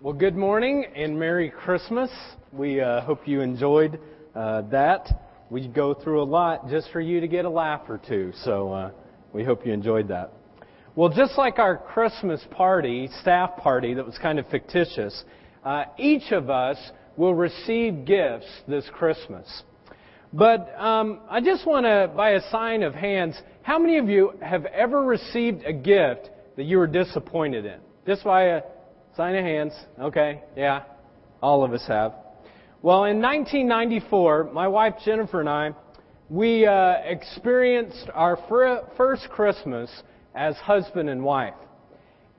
Well, good morning and Merry Christmas. We uh, hope you enjoyed uh, that. We go through a lot just for you to get a laugh or two, so uh, we hope you enjoyed that. Well, just like our Christmas party, staff party that was kind of fictitious, uh, each of us will receive gifts this Christmas. But um, I just want to, by a sign of hands, how many of you have ever received a gift that you were disappointed in? Just by a Sign of hands. Okay, yeah. All of us have. Well, in 1994, my wife Jennifer and I, we uh, experienced our fir- first Christmas as husband and wife.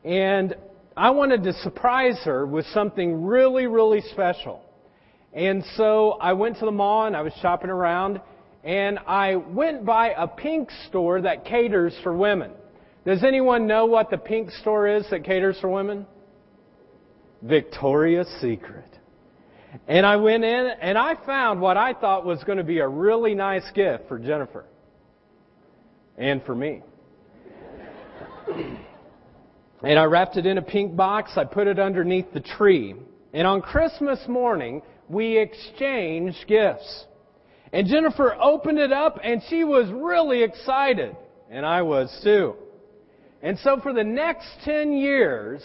And I wanted to surprise her with something really, really special. And so I went to the mall and I was shopping around and I went by a pink store that caters for women. Does anyone know what the pink store is that caters for women? Victoria's Secret. And I went in and I found what I thought was going to be a really nice gift for Jennifer. And for me. and I wrapped it in a pink box. I put it underneath the tree. And on Christmas morning, we exchanged gifts. And Jennifer opened it up and she was really excited. And I was too. And so for the next 10 years,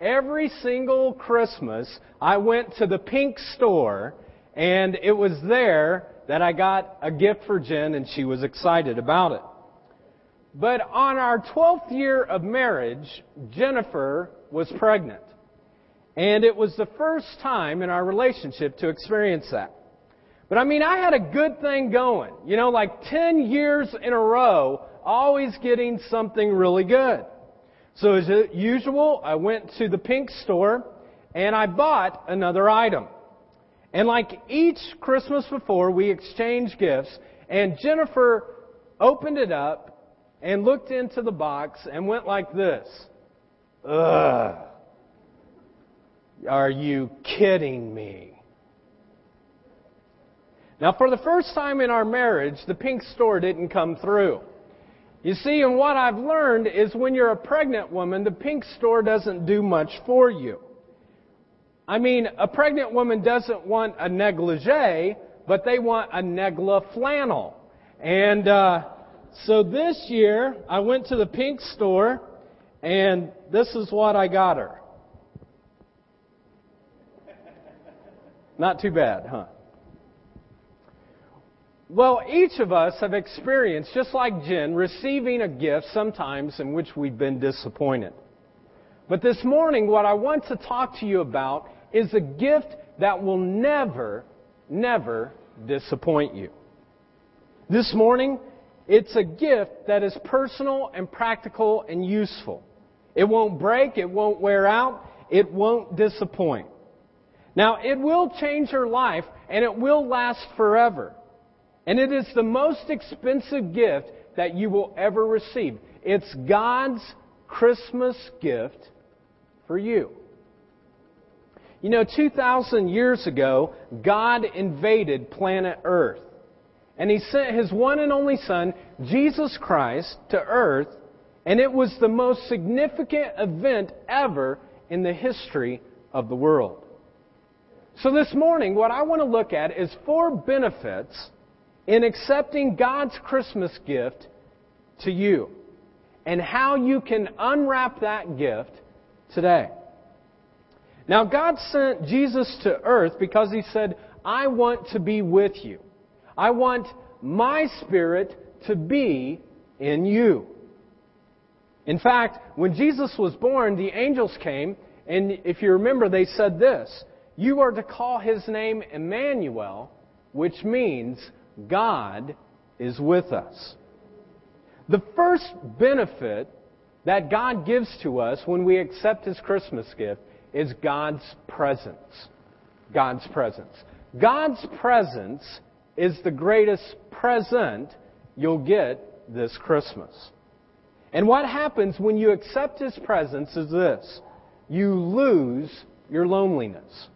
Every single Christmas, I went to the pink store, and it was there that I got a gift for Jen, and she was excited about it. But on our 12th year of marriage, Jennifer was pregnant. And it was the first time in our relationship to experience that. But I mean, I had a good thing going. You know, like 10 years in a row, always getting something really good. So as usual, I went to the pink store and I bought another item. And like each Christmas before, we exchanged gifts and Jennifer opened it up and looked into the box and went like this. Ugh. Are you kidding me? Now, for the first time in our marriage, the pink store didn't come through. You see, and what I've learned is when you're a pregnant woman, the pink store doesn't do much for you. I mean, a pregnant woman doesn't want a negligee, but they want a negla flannel. And uh, so this year, I went to the pink store, and this is what I got her. Not too bad, huh? Well, each of us have experienced, just like Jen, receiving a gift sometimes in which we've been disappointed. But this morning, what I want to talk to you about is a gift that will never, never disappoint you. This morning, it's a gift that is personal and practical and useful. It won't break, it won't wear out, it won't disappoint. Now, it will change your life and it will last forever. And it is the most expensive gift that you will ever receive. It's God's Christmas gift for you. You know, 2,000 years ago, God invaded planet Earth. And He sent His one and only Son, Jesus Christ, to Earth. And it was the most significant event ever in the history of the world. So this morning, what I want to look at is four benefits in accepting God's Christmas gift to you and how you can unwrap that gift today. Now, God sent Jesus to earth because He said, I want to be with you. I want my Spirit to be in you. In fact, when Jesus was born, the angels came, and if you remember, they said this You are to call His name Emmanuel, which means God is with us. The first benefit that God gives to us when we accept His Christmas gift is God's presence. God's presence. God's presence is the greatest present you'll get this Christmas. And what happens when you accept His presence is this you lose your loneliness.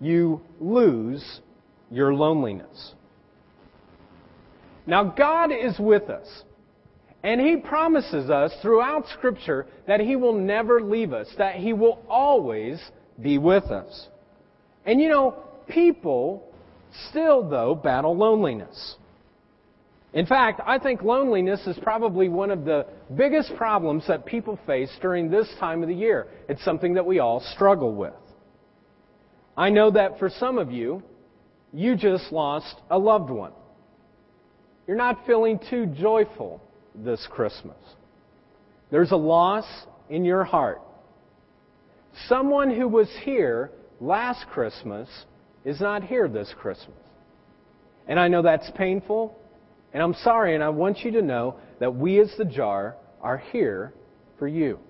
You lose your loneliness. Now, God is with us. And He promises us throughout Scripture that He will never leave us, that He will always be with us. And you know, people still, though, battle loneliness. In fact, I think loneliness is probably one of the biggest problems that people face during this time of the year. It's something that we all struggle with. I know that for some of you, you just lost a loved one. You're not feeling too joyful this Christmas. There's a loss in your heart. Someone who was here last Christmas is not here this Christmas. And I know that's painful, and I'm sorry, and I want you to know that we as the jar are here for you.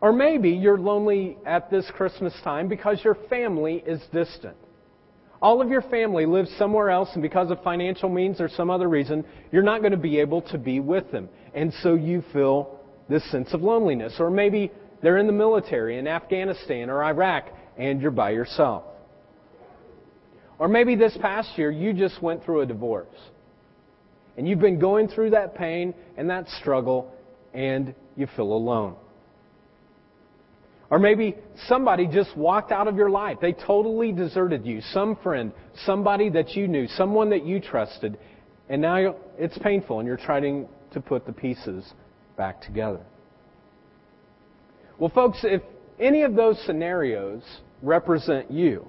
Or maybe you're lonely at this Christmas time because your family is distant. All of your family lives somewhere else, and because of financial means or some other reason, you're not going to be able to be with them. And so you feel this sense of loneliness. Or maybe they're in the military in Afghanistan or Iraq, and you're by yourself. Or maybe this past year you just went through a divorce. And you've been going through that pain and that struggle, and you feel alone. Or maybe somebody just walked out of your life. They totally deserted you. Some friend, somebody that you knew, someone that you trusted, and now it's painful and you're trying to put the pieces back together. Well, folks, if any of those scenarios represent you,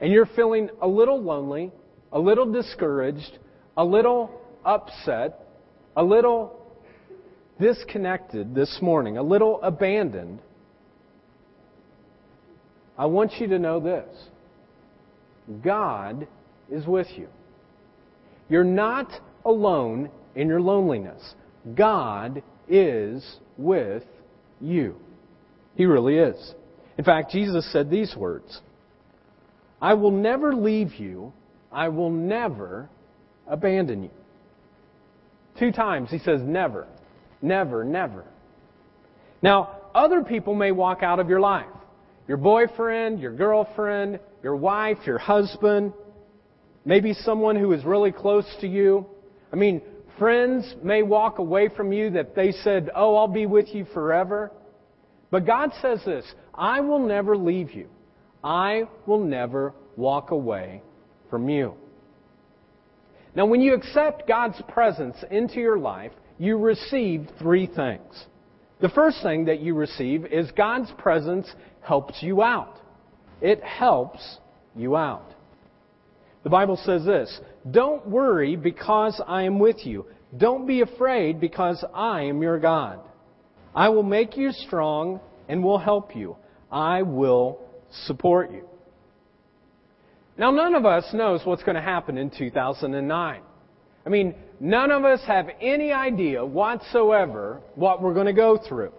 and you're feeling a little lonely, a little discouraged, a little upset, a little disconnected this morning, a little abandoned, I want you to know this God is with you. You're not alone in your loneliness. God is with you. He really is. In fact, Jesus said these words I will never leave you, I will never abandon you. Two times he says never, never, never. Now, other people may walk out of your life your boyfriend, your girlfriend, your wife, your husband, maybe someone who is really close to you. I mean, friends may walk away from you that they said, Oh, I'll be with you forever. But God says this I will never leave you. I will never walk away from you. Now, when you accept God's presence into your life, you receive three things. The first thing that you receive is God's presence helps you out. It helps you out. The Bible says this Don't worry because I am with you. Don't be afraid because I am your God. I will make you strong and will help you. I will support you. Now, none of us knows what's going to happen in 2009. I mean, none of us have any idea whatsoever what we're going to go through.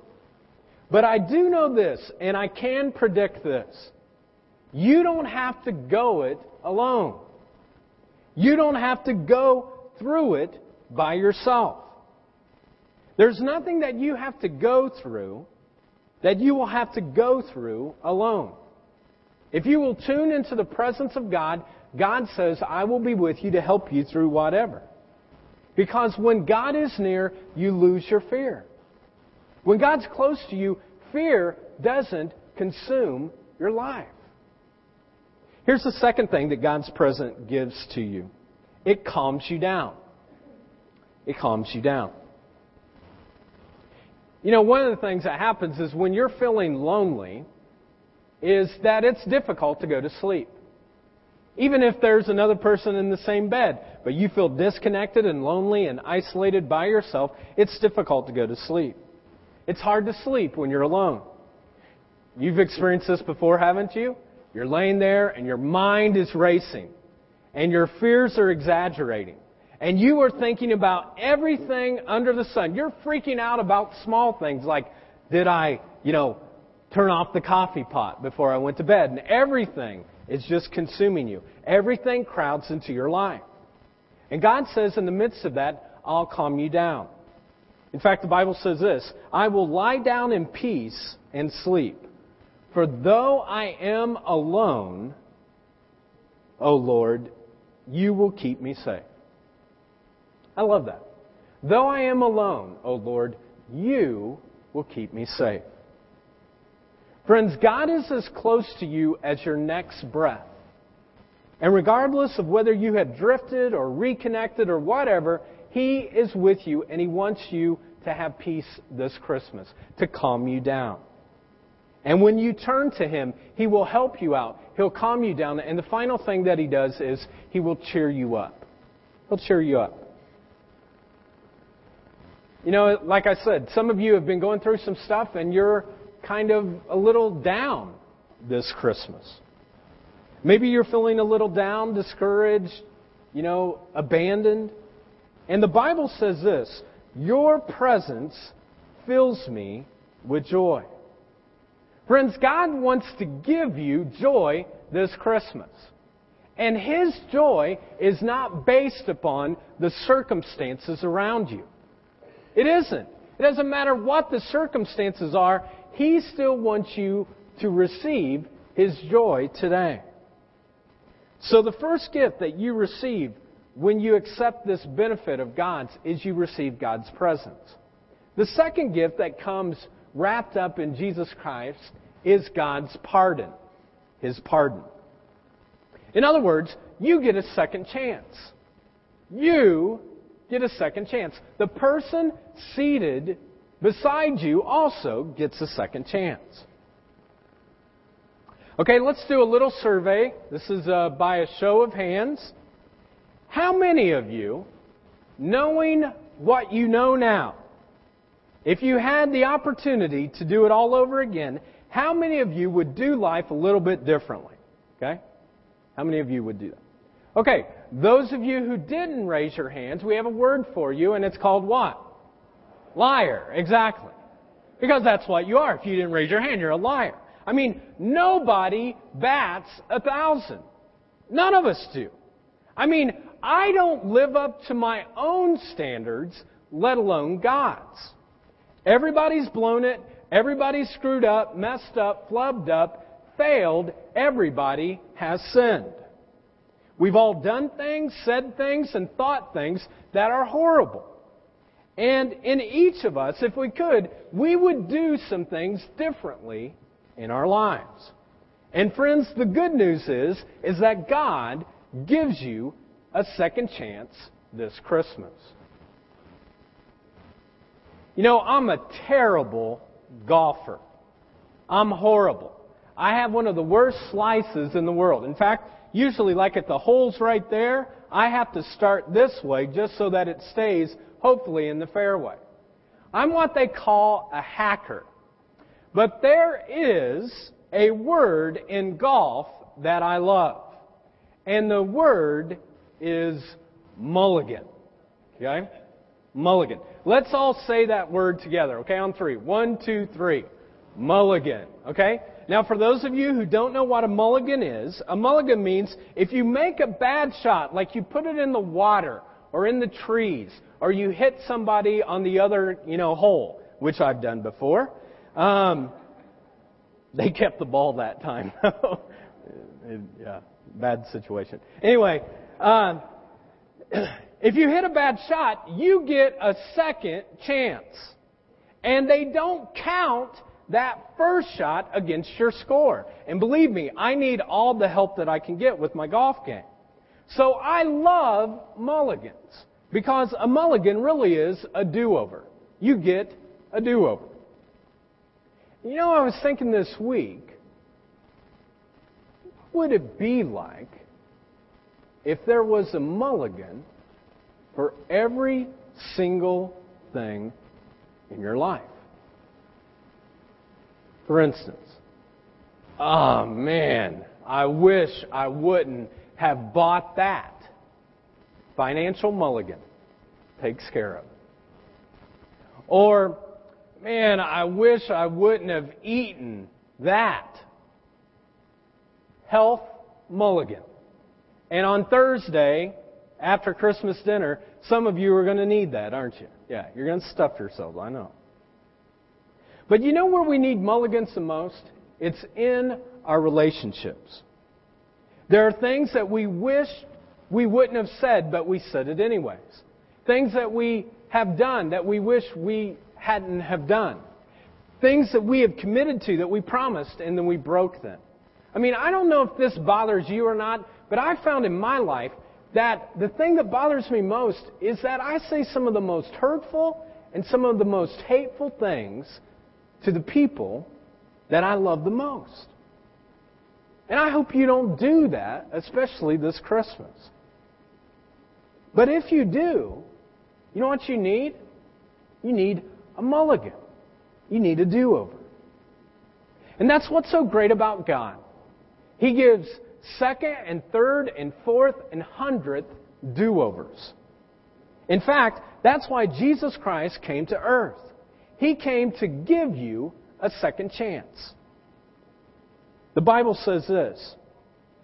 But I do know this, and I can predict this. You don't have to go it alone. You don't have to go through it by yourself. There's nothing that you have to go through that you will have to go through alone. If you will tune into the presence of God, God says, I will be with you to help you through whatever. Because when God is near, you lose your fear. When God's close to you, fear doesn't consume your life. Here's the second thing that God's presence gives to you it calms you down. It calms you down. You know, one of the things that happens is when you're feeling lonely, is that it's difficult to go to sleep. Even if there's another person in the same bed, but you feel disconnected and lonely and isolated by yourself, it's difficult to go to sleep. It's hard to sleep when you're alone. You've experienced this before, haven't you? You're laying there and your mind is racing and your fears are exaggerating. And you are thinking about everything under the sun. You're freaking out about small things like, did I, you know, turn off the coffee pot before I went to bed? And everything is just consuming you. Everything crowds into your life. And God says in the midst of that, I'll calm you down. In fact, the Bible says this I will lie down in peace and sleep. For though I am alone, O Lord, you will keep me safe. I love that. Though I am alone, O Lord, you will keep me safe. Friends, God is as close to you as your next breath. And regardless of whether you have drifted or reconnected or whatever, He is with you and He wants you to have peace this Christmas, to calm you down. And when you turn to Him, He will help you out. He'll calm you down. And the final thing that He does is He will cheer you up. He'll cheer you up. You know, like I said, some of you have been going through some stuff and you're kind of a little down this Christmas. Maybe you're feeling a little down, discouraged, you know, abandoned. And the Bible says this Your presence fills me with joy. Friends, God wants to give you joy this Christmas. And His joy is not based upon the circumstances around you. It isn't. It doesn't matter what the circumstances are, He still wants you to receive His joy today. So the first gift that you receive when you accept this benefit of God's is you receive God's presence. The second gift that comes wrapped up in Jesus Christ is God's pardon. His pardon. In other words, you get a second chance. You get a second chance. The person seated beside you also gets a second chance. Okay, let's do a little survey. This is uh, by a show of hands. How many of you, knowing what you know now, if you had the opportunity to do it all over again, how many of you would do life a little bit differently? Okay? How many of you would do that? Okay, those of you who didn't raise your hands, we have a word for you, and it's called what? Liar. Exactly. Because that's what you are. If you didn't raise your hand, you're a liar. I mean, nobody bats a thousand. None of us do. I mean, I don't live up to my own standards, let alone God's. Everybody's blown it. Everybody's screwed up, messed up, flubbed up, failed. Everybody has sinned. We've all done things, said things, and thought things that are horrible. And in each of us, if we could, we would do some things differently in our lives. And friends, the good news is, is that God gives you a second chance this Christmas. You know, I'm a terrible golfer. I'm horrible. I have one of the worst slices in the world. In fact, usually like at the holes right there, I have to start this way just so that it stays hopefully in the fairway. I'm what they call a hacker. But there is a word in golf that I love. And the word is mulligan. Okay? Mulligan. Let's all say that word together, okay, on three. One, two, three. Mulligan. Okay? Now, for those of you who don't know what a mulligan is, a mulligan means if you make a bad shot, like you put it in the water or in the trees, or you hit somebody on the other, you know, hole, which I've done before, um, they kept the ball that time. yeah, bad situation. Anyway, um, if you hit a bad shot, you get a second chance. And they don't count that first shot against your score. And believe me, I need all the help that I can get with my golf game. So I love mulligans because a mulligan really is a do-over. You get a do-over. You know, I was thinking this week, what would it be like if there was a mulligan for every single thing in your life? For instance, oh man, I wish I wouldn't have bought that. Financial mulligan takes care of. Or, man, I wish I wouldn't have eaten that. Health mulligan. And on Thursday, after Christmas dinner, some of you are going to need that, aren't you? Yeah, you're going to stuff yourselves, I know. But you know where we need mulligans the most? It's in our relationships. There are things that we wish we wouldn't have said, but we said it anyways. Things that we have done that we wish we hadn't have done. things that we have committed to, that we promised, and then we broke them. I mean, I don't know if this bothers you or not, but I found in my life that the thing that bothers me most is that I say some of the most hurtful and some of the most hateful things to the people that I love the most. And I hope you don't do that, especially this Christmas. But if you do, you know what you need? You need a mulligan. You need a do over. And that's what's so great about God. He gives second and third and fourth and hundredth do overs. In fact, that's why Jesus Christ came to earth. He came to give you a second chance. The Bible says this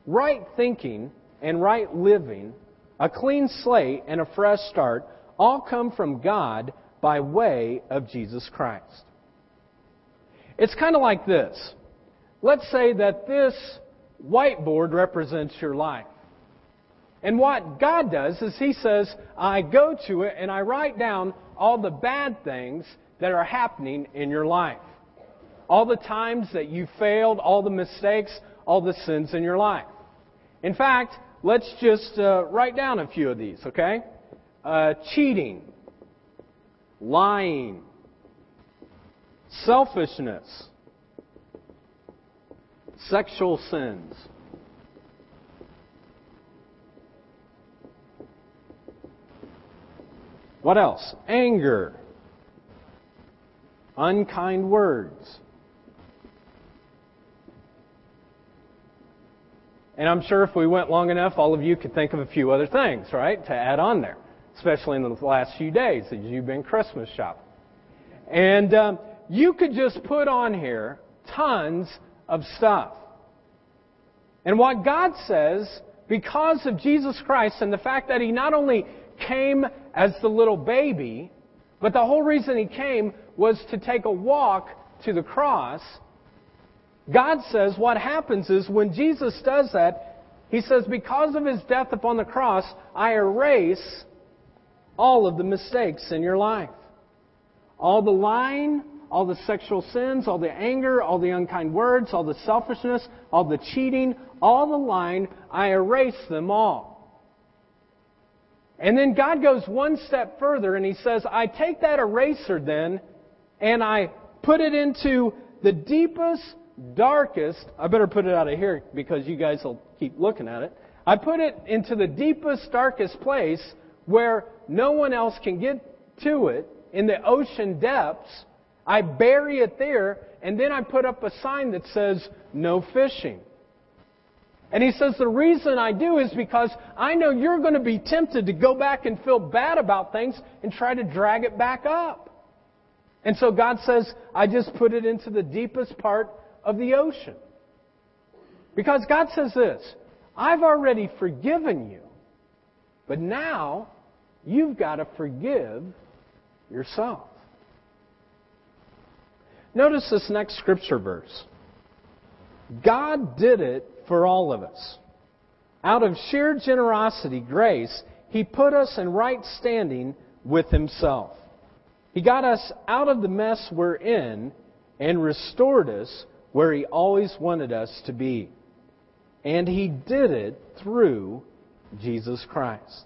right thinking and right living, a clean slate and a fresh start, all come from God by way of Jesus Christ. It's kind of like this. Let's say that this whiteboard represents your life. And what God does is He says, I go to it and I write down all the bad things that are happening in your life. All the times that you failed, all the mistakes, all the sins in your life. In fact, let's just uh, write down a few of these, okay? Uh, cheating, lying, selfishness, sexual sins. What else? Anger, unkind words. And I'm sure if we went long enough, all of you could think of a few other things, right, to add on there, especially in the last few days as you've been Christmas shopping. And um, you could just put on here tons of stuff. And what God says, because of Jesus Christ and the fact that He not only came as the little baby, but the whole reason He came was to take a walk to the cross. God says what happens is when Jesus does that, He says, because of His death upon the cross, I erase all of the mistakes in your life. All the lying, all the sexual sins, all the anger, all the unkind words, all the selfishness, all the cheating, all the lying, I erase them all. And then God goes one step further and He says, I take that eraser then and I put it into the deepest, darkest, I better put it out of here because you guys will keep looking at it. I put it into the deepest, darkest place where no one else can get to it in the ocean depths I bury it there, and then I put up a sign that says, no fishing. And he says, the reason I do is because I know you're going to be tempted to go back and feel bad about things and try to drag it back up. And so God says, I just put it into the deepest part of the ocean. Because God says this, I've already forgiven you, but now you've got to forgive yourself. Notice this next scripture verse. God did it for all of us. Out of sheer generosity, grace, He put us in right standing with Himself. He got us out of the mess we're in and restored us where He always wanted us to be. And He did it through Jesus Christ.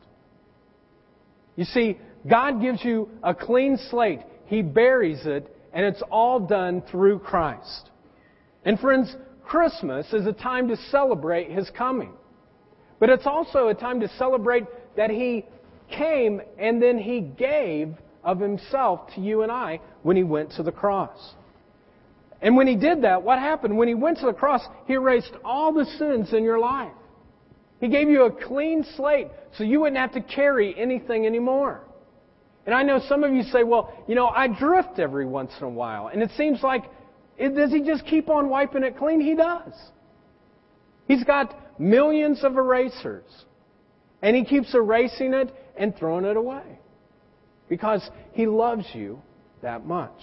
You see, God gives you a clean slate. He buries it and it's all done through Christ. And friends, Christmas is a time to celebrate His coming. But it's also a time to celebrate that He came and then He gave of Himself to you and I when He went to the cross. And when He did that, what happened? When He went to the cross, He erased all the sins in your life. He gave you a clean slate so you wouldn't have to carry anything anymore. And I know some of you say, well, you know, I drift every once in a while. And it seems like, does he just keep on wiping it clean? He does. He's got millions of erasers. And he keeps erasing it and throwing it away. Because he loves you that much.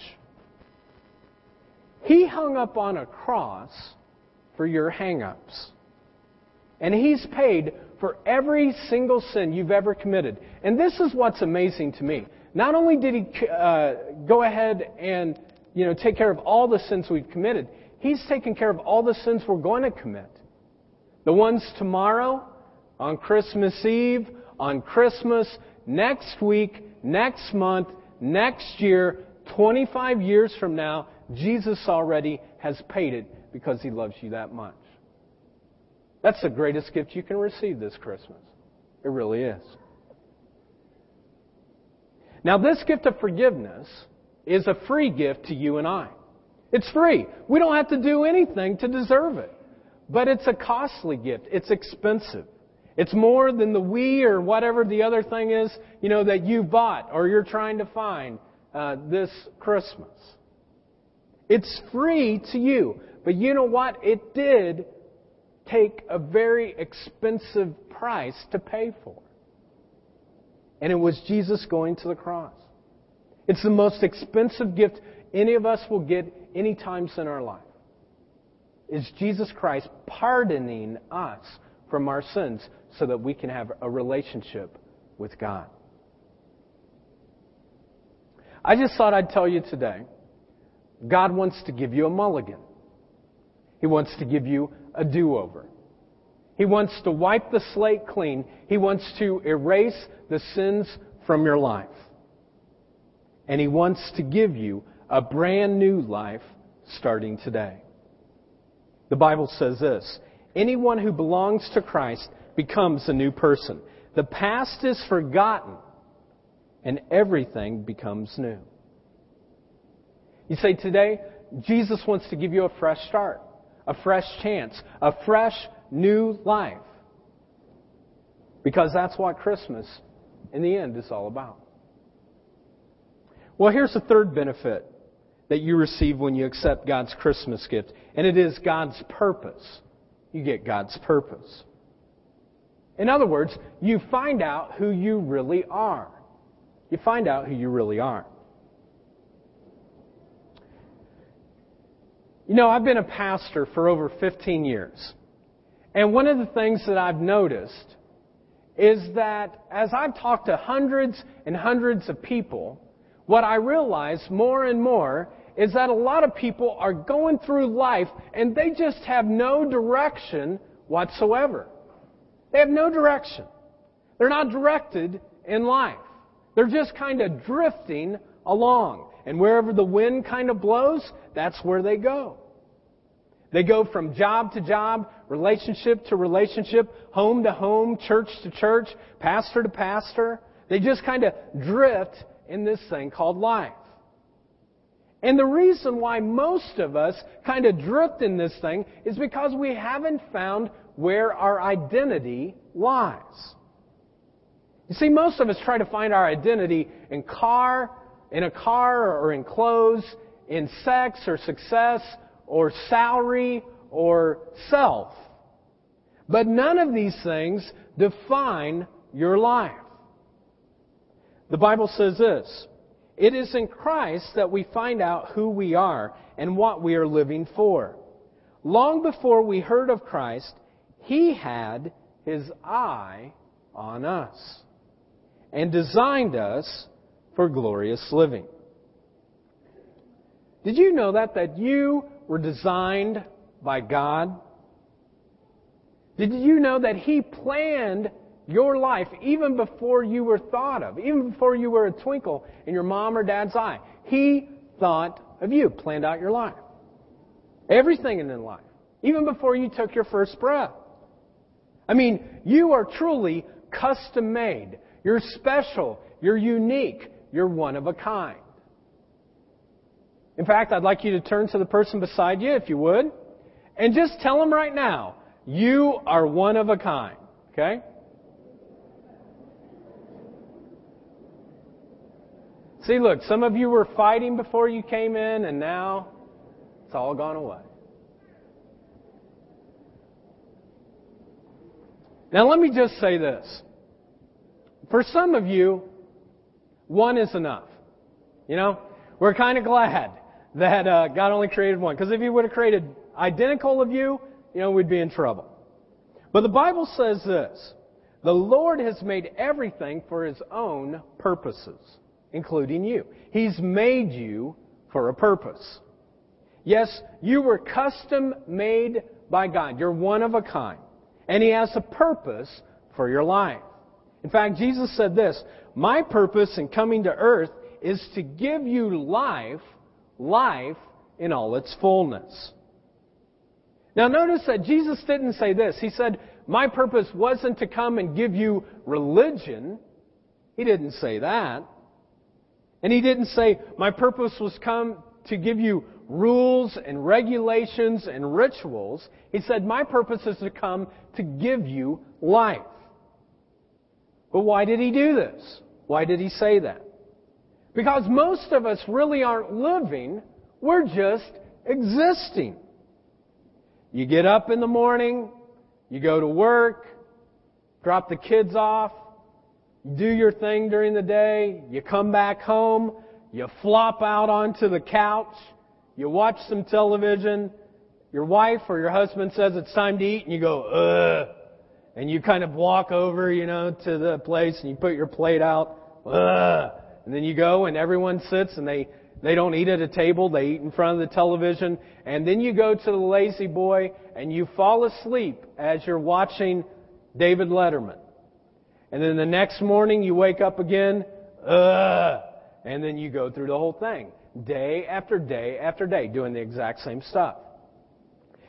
He hung up on a cross for your hang ups. And he's paid for every single sin you've ever committed. And this is what's amazing to me. Not only did he uh, go ahead and you know, take care of all the sins we've committed. He's taken care of all the sins we're going to commit. The ones tomorrow, on Christmas Eve, on Christmas, next week, next month, next year, 25 years from now, Jesus already has paid it because he loves you that much. That's the greatest gift you can receive this Christmas. It really is. Now, this gift of forgiveness is a free gift to you and I. It's free. We don't have to do anything to deserve it. But it's a costly gift. It's expensive. It's more than the Wii or whatever the other thing is, you know, that you bought or you're trying to find uh, this Christmas. It's free to you. But you know what? It did take a very expensive price to pay for. And it was Jesus going to the cross. It's the most expensive gift any of us will get any times in our life. Is Jesus Christ pardoning us from our sins so that we can have a relationship with God. I just thought I'd tell you today God wants to give you a mulligan. He wants to give you a do over. He wants to wipe the slate clean. He wants to erase the sins from your life. And He wants to give you a brand new life starting today. The Bible says this Anyone who belongs to Christ becomes a new person. The past is forgotten, and everything becomes new. You say today, Jesus wants to give you a fresh start, a fresh chance, a fresh new life. Because that's what Christmas, in the end, is all about. Well, here's the third benefit that you receive when you accept God's Christmas gift, and it is God's purpose. You get God's purpose. In other words, you find out who you really are. You find out who you really are. You know, I've been a pastor for over 15 years. And one of the things that I've noticed is that as I've talked to hundreds and hundreds of people, what I realize more and more is that a lot of people are going through life and they just have no direction whatsoever. They have no direction. They're not directed in life. They're just kind of drifting along. And wherever the wind kind of blows, that's where they go. They go from job to job, relationship to relationship, home to home, church to church, pastor to pastor. They just kind of drift in this thing called life. And the reason why most of us kind of drift in this thing is because we haven't found where our identity lies. You see, most of us try to find our identity in car, in a car or in clothes, in sex or success or salary or self. But none of these things define your life. The Bible says this It is in Christ that we find out who we are and what we are living for. Long before we heard of Christ, He had His eye on us and designed us for glorious living. Did you know that? That you were designed by God? Did you know that He planned your life even before you were thought of, even before you were a twinkle in your mom or dad's eye? He thought of you, planned out your life. Everything in life, even before you took your first breath. I mean, you are truly custom made. You're special. You're unique. You're one of a kind. In fact, I'd like you to turn to the person beside you, if you would, and just tell them right now, you are one of a kind. Okay? See, look, some of you were fighting before you came in, and now it's all gone away. Now, let me just say this. For some of you, one is enough. You know, we're kind of glad that uh, God only created one. Because if He would have created identical of you, you know, we'd be in trouble. But the Bible says this The Lord has made everything for His own purposes, including you. He's made you for a purpose. Yes, you were custom made by God. You're one of a kind. And He has a purpose for your life. In fact, Jesus said this, My purpose in coming to earth is to give you life, life in all its fullness. Now notice that Jesus didn't say this. He said, my purpose wasn't to come and give you religion. He didn't say that. And he didn't say, my purpose was come to give you rules and regulations and rituals. He said, my purpose is to come to give you life. But why did he do this? Why did he say that? Because most of us really aren't living, we're just existing. You get up in the morning, you go to work, drop the kids off, do your thing during the day, you come back home, you flop out onto the couch, you watch some television, your wife or your husband says it's time to eat, and you go, ugh. And you kind of walk over, you know, to the place and you put your plate out, ugh. And then you go and everyone sits and they, they don't eat at a table, they eat in front of the television. And then you go to the La-Z-Boy and you fall asleep as you're watching David Letterman. And then the next morning you wake up again, ugh. And then you go through the whole thing. Day after day after day, doing the exact same stuff.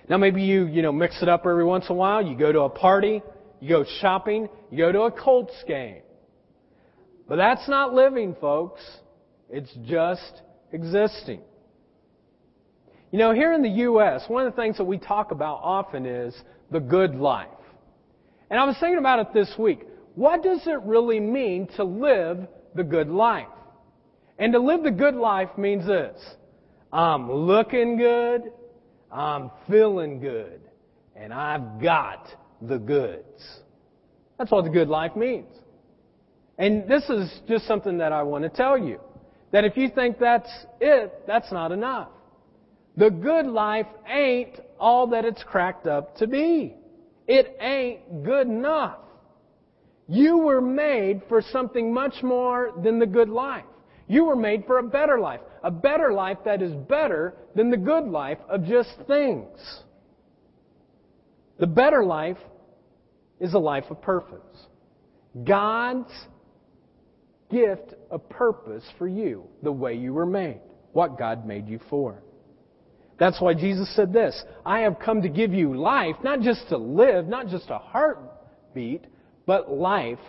Now maybe you, you know, mix it up every once in a while. You go to a party, you go shopping, you go to a Colts game. But that's not living, folks. It's just existing. You know, here in the U.S., one of the things that we talk about often is the good life. And I was thinking about it this week. What does it really mean to live the good life? And to live the good life means this. I'm looking good, I'm feeling good, and I've got the goods. That's what the good life means. And this is just something that I want to tell you. That if you think that's it, that's not enough. The good life ain't all that it's cracked up to be. It ain't good enough. You were made for something much more than the good life. You were made for a better life. A better life that is better than the good life of just things. The better life is a life of purpose. God's gift of purpose for you, the way you were made, what God made you for. That's why Jesus said this I have come to give you life, not just to live, not just a heartbeat, but life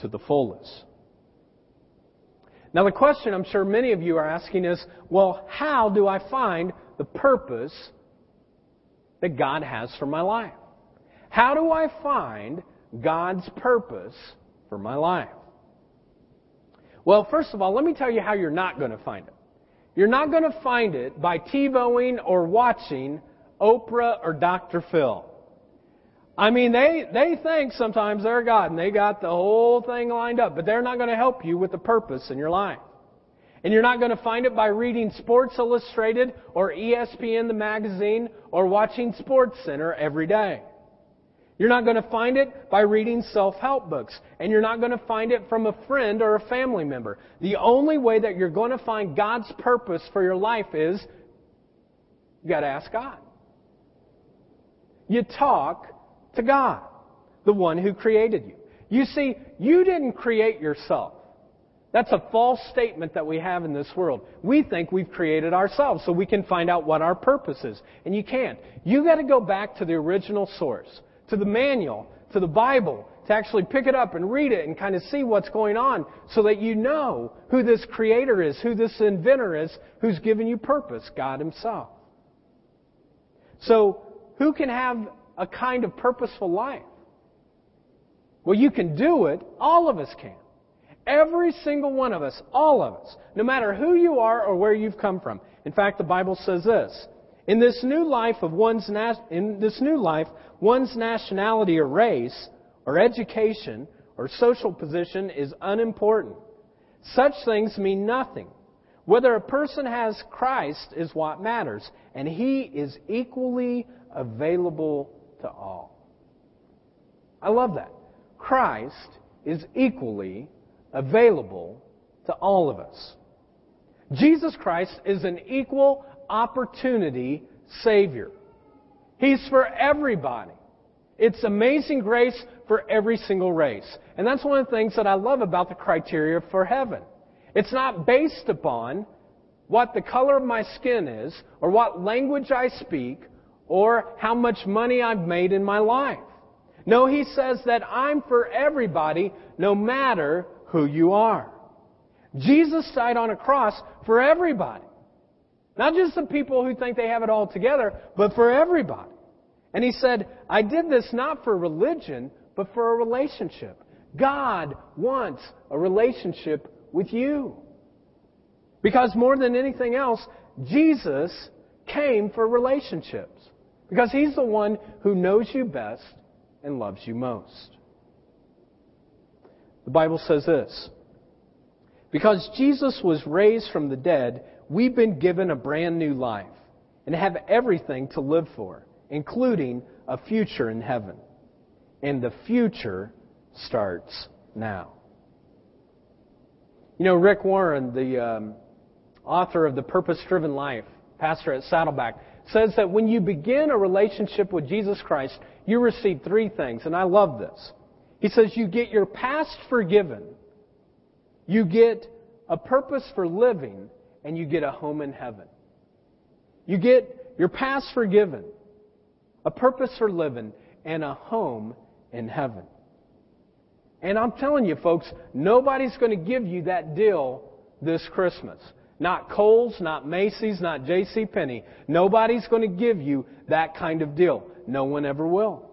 to the fullest. Now, the question I'm sure many of you are asking is well, how do I find the purpose that God has for my life? How do I find God's purpose for my life? Well, first of all, let me tell you how you're not going to find it. You're not going to find it by TiVoing or watching Oprah or Dr. Phil. I mean, they, they think sometimes they're God and they got the whole thing lined up, but they're not going to help you with the purpose in your life. And you're not going to find it by reading Sports Illustrated or ESPN the magazine or watching Sports Center every day. You're not going to find it by reading self-help books. And you're not going to find it from a friend or a family member. The only way that you're going to find God's purpose for your life is you got to ask God. You talk to God, the one who created you. You see, you didn't create yourself. That's a false statement that we have in this world. We think we've created ourselves so we can find out what our purpose is. And you can't. You got to go back to the original source to the manual, to the Bible, to actually pick it up and read it and kind of see what's going on so that you know who this creator is, who this inventor is, who's given you purpose, God Himself. So, who can have a kind of purposeful life? Well, you can do it. All of us can. Every single one of us, all of us, no matter who you are or where you've come from. In fact, the Bible says this in this new life of one's in this new life, one's nationality or race or education or social position is unimportant. Such things mean nothing. Whether a person has Christ is what matters, and he is equally available to all. I love that. Christ is equally available to all of us. Jesus Christ is an equal opportunity Savior. He's for everybody. It's amazing grace for every single race. And that's one of the things that I love about the criteria for heaven. It's not based upon what the color of my skin is, or what language I speak, or how much money I've made in my life. No, he says that I'm for everybody, no matter who you are. Jesus died on a cross for everybody. Not just the people who think they have it all together, but for everybody. And he said, I did this not for religion, but for a relationship. God wants a relationship with you. Because more than anything else, Jesus came for relationships. Because he's the one who knows you best and loves you most. The Bible says this Because Jesus was raised from the dead, we've been given a brand new life and have everything to live for, including a future in heaven. And the future starts now. You know, Rick Warren, the um, author of The Purpose Driven Life, pastor at Saddleback, says that when you begin a relationship with Jesus Christ, you receive three things, and I love this. He says you get your past forgiven, you get a purpose for living, and you get a home in heaven. You get your past forgiven, a purpose for living, and a home in heaven. And I'm telling you, folks, nobody's going to give you that deal this Christmas. Not Kohl's, not Macy's, not J.C. Penney. Nobody's going to give you that kind of deal. No one ever will.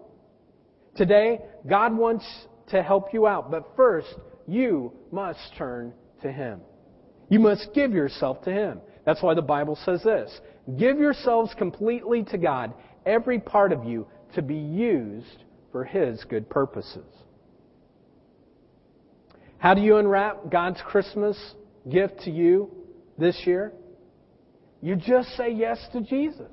Today, God wants to help you out, but first, you must turn to Him. You must give yourself to Him. That's why the Bible says this. Give yourselves completely to God, every part of you, to be used for His good purposes. How do you unwrap God's Christmas gift to you? this year? You just say yes to Jesus.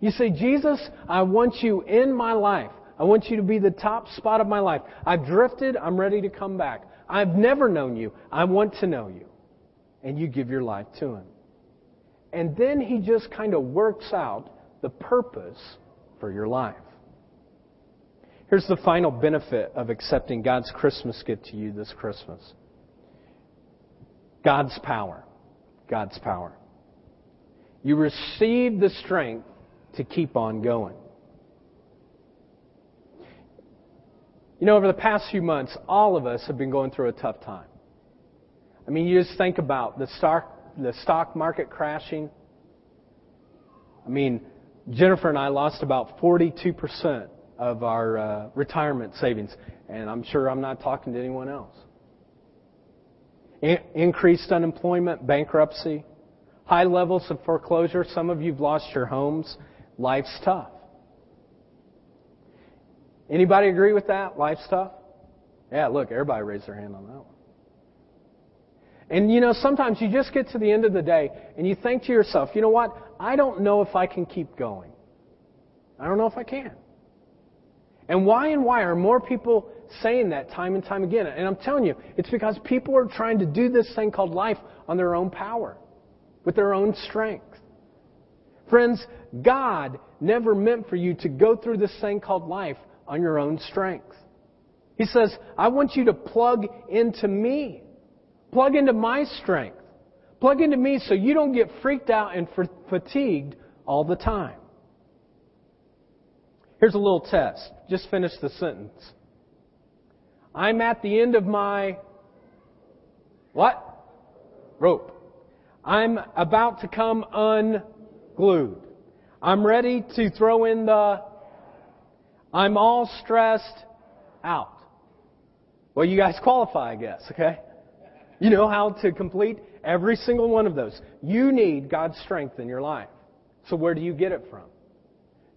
You say, Jesus, I want you in my life. I want you to be the top spot of my life. I've drifted. I'm ready to come back. I've never known you. I want to know you. And you give your life to Him. And then He just kind of works out the purpose for your life. Here's the final benefit of accepting God's Christmas gift to you this Christmas. God's power. God's power. You receive the strength to keep on going. You know, over the past few months, all of us have been going through a tough time. I mean, you just think about the stock, the stock market crashing. I mean, Jennifer and I lost about 42% of our uh, retirement savings, and I'm sure I'm not talking to anyone else increased unemployment, bankruptcy, high levels of foreclosure. Some of you've lost your homes. Life's tough. Anybody agree with that? Life's tough? Yeah, look, everybody raised their hand on that one. And you know, sometimes you just get to the end of the day and you think to yourself, you know what? I don't know if I can keep going. I don't know if I can. And why and why are more people saying that time and time again. And I'm telling you, it's because people are trying to do this thing called life on their own power, with their own strength. Friends, God never meant for you to go through this thing called life on your own strength. He says, I want you to plug into me. Plug into my strength. Plug into me so you don't get freaked out and fatigued all the time. Here's a little test. Just finish the sentence. I'm at the end of my what? Rope. I'm about to come unglued. I'm ready to throw in the I'm all stressed out. Well, you guys qualify, I guess, okay? You know how to complete every single one of those. You need God's strength in your life. So where do you get it from?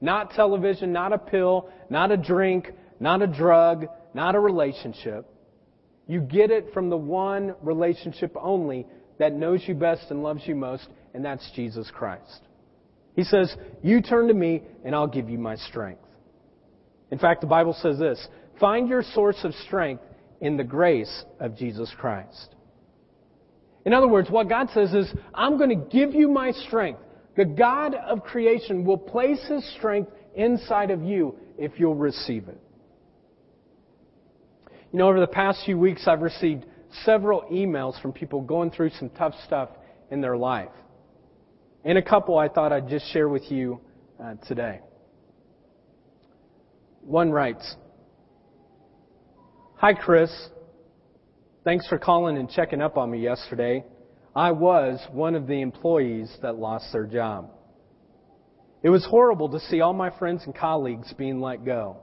Not television, not a pill, not a drink, not a drug, not a relationship. You get it from the one relationship only that knows you best and loves you most, and that's Jesus Christ. He says, You turn to me, and I'll give you my strength. In fact, the Bible says this Find your source of strength in the grace of Jesus Christ. In other words, what God says is, I'm going to give you my strength. The God of creation will place His strength inside of you if you'll receive it. You know, over the past few weeks, I've received several emails from people going through some tough stuff in their life. And a couple I thought I'd just share with you uh, today. One writes, Hi, Chris. Thanks for calling and checking up on me yesterday. I was one of the employees that lost their job. It was horrible to see all my friends and colleagues being let go.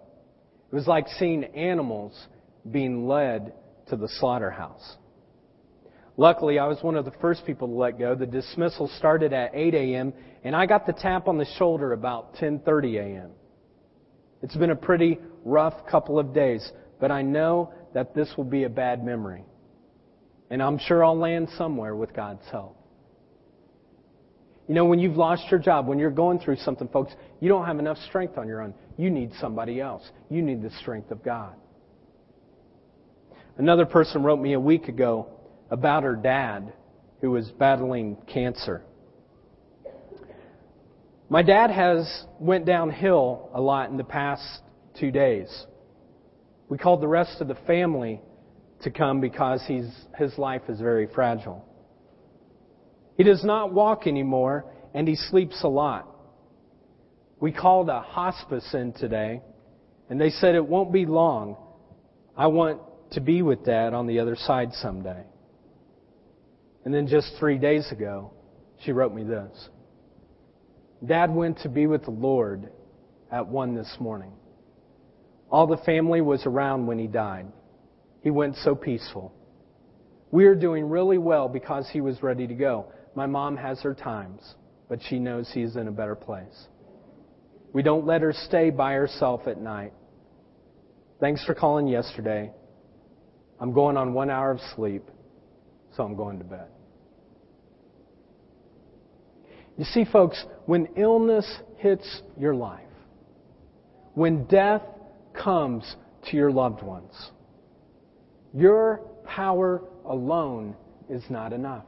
It was like seeing animals being led to the slaughterhouse. Luckily, I was one of the first people to let go. The dismissal started at 8 a.m., and I got the tap on the shoulder about 10:30 a.m. It's been a pretty rough couple of days, but I know that this will be a bad memory. And I'm sure I'll land somewhere with God's help. You know, when you've lost your job, when you're going through something, folks, you don't have enough strength on your own. You need somebody else. You need the strength of God. Another person wrote me a week ago about her dad who was battling cancer. My dad has went downhill a lot in the past two days. We called the rest of the family to come because he's, his life is very fragile. He does not walk anymore and he sleeps a lot. We called a hospice in today and they said it won't be long. I want to be with dad on the other side someday. And then just three days ago, she wrote me this. Dad went to be with the Lord at one this morning. All the family was around when he died. He went so peaceful. We are doing really well because he was ready to go. My mom has her times, but she knows he's in a better place. We don't let her stay by herself at night. Thanks for calling yesterday. I'm going on one hour of sleep, so I'm going to bed. You see, folks, when illness hits your life, when death comes to your loved ones, your power alone is not enough.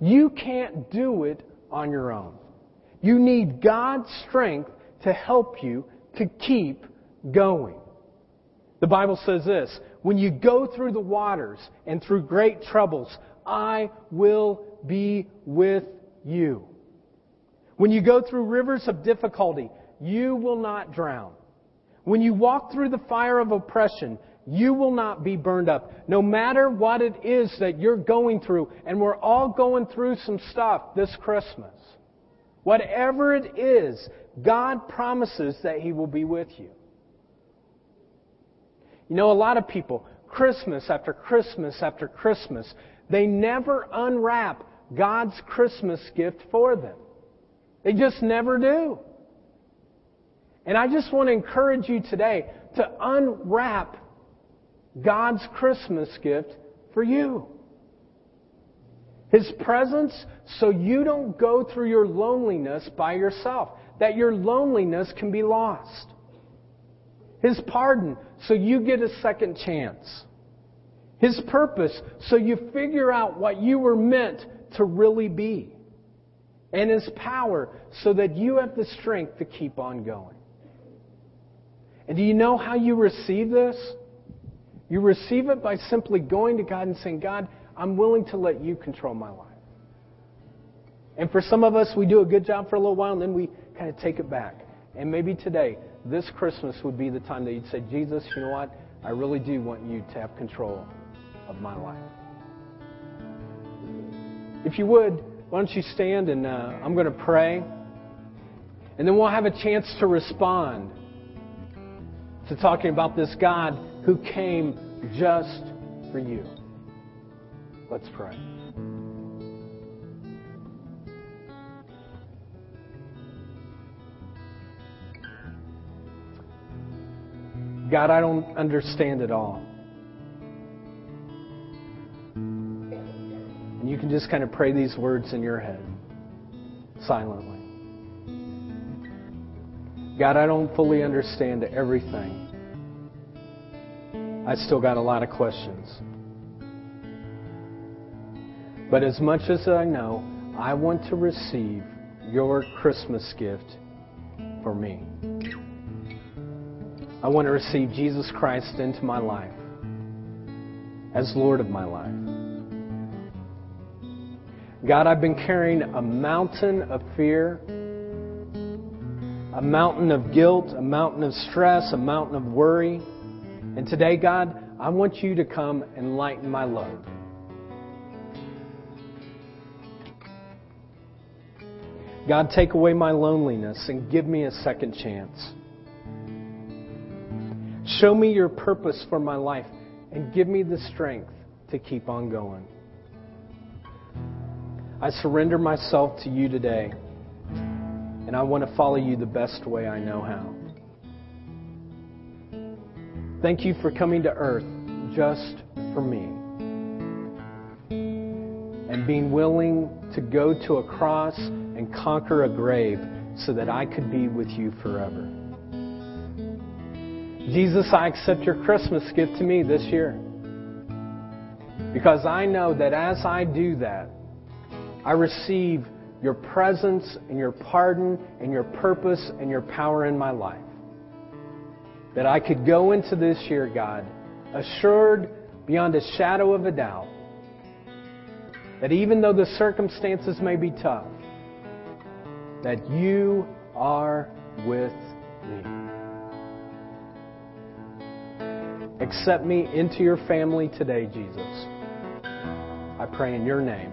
You can't do it on your own. You need God's strength to help you to keep going. The Bible says this When you go through the waters and through great troubles, I will be with you. When you go through rivers of difficulty, you will not drown. When you walk through the fire of oppression, you will not be burned up. No matter what it is that you're going through, and we're all going through some stuff this Christmas. Whatever it is, God promises that He will be with you. You know, a lot of people, Christmas after Christmas after Christmas, they never unwrap God's Christmas gift for them. They just never do. And I just want to encourage you today to unwrap God's Christmas gift for you. His presence so you don't go through your loneliness by yourself, that your loneliness can be lost. His pardon so you get a second chance. His purpose so you figure out what you were meant to really be and His power so that you have the strength to keep on going. And do you know how you receive this? You receive it by simply going to God and saying, God, I'm willing to let you control my life. And for some of us, we do a good job for a little while and then we kind of take it back. And maybe today, this Christmas would be the time that you'd say, Jesus, you know what? I really do want you to have control of my life. If you would, why don't you stand and uh, I'm going to pray. And then we'll have a chance to respond to talking about this God who came just for you. Let's pray. God, I don't understand it all. Can just kind of pray these words in your head silently. God, I don't fully understand everything. I still got a lot of questions. But as much as I know, I want to receive your Christmas gift for me. I want to receive Jesus Christ into my life as Lord of my life. God, I've been carrying a mountain of fear, a mountain of guilt, a mountain of stress, a mountain of worry. And today, God, I want you to come and lighten my load. God, take away my loneliness and give me a second chance. Show me your purpose for my life and give me the strength to keep on going. I surrender myself to you today, and I want to follow you the best way I know how. Thank you for coming to earth just for me and being willing to go to a cross and conquer a grave so that I could be with you forever. Jesus, I accept your Christmas gift to me this year. Because I know that as I do that, I receive your presence and your pardon and your purpose and your power in my life. That I could go into this year, God, assured beyond a shadow of a doubt that even though the circumstances may be tough, that you are with me. Accept me into your family today, Jesus. I pray in your name.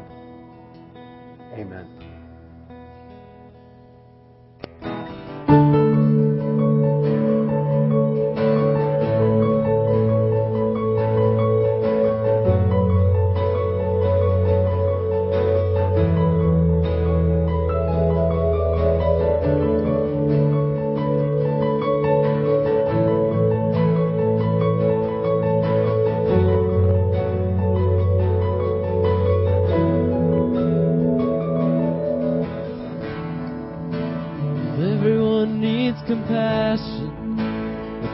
Amen.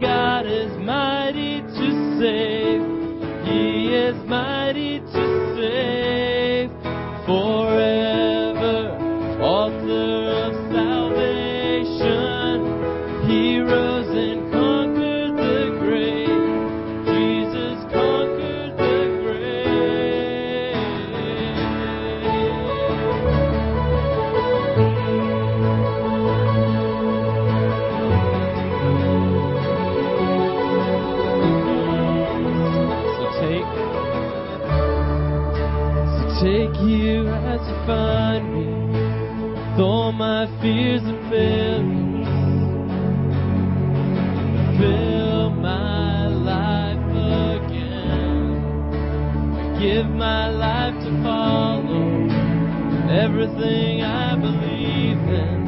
God. everything I believe in.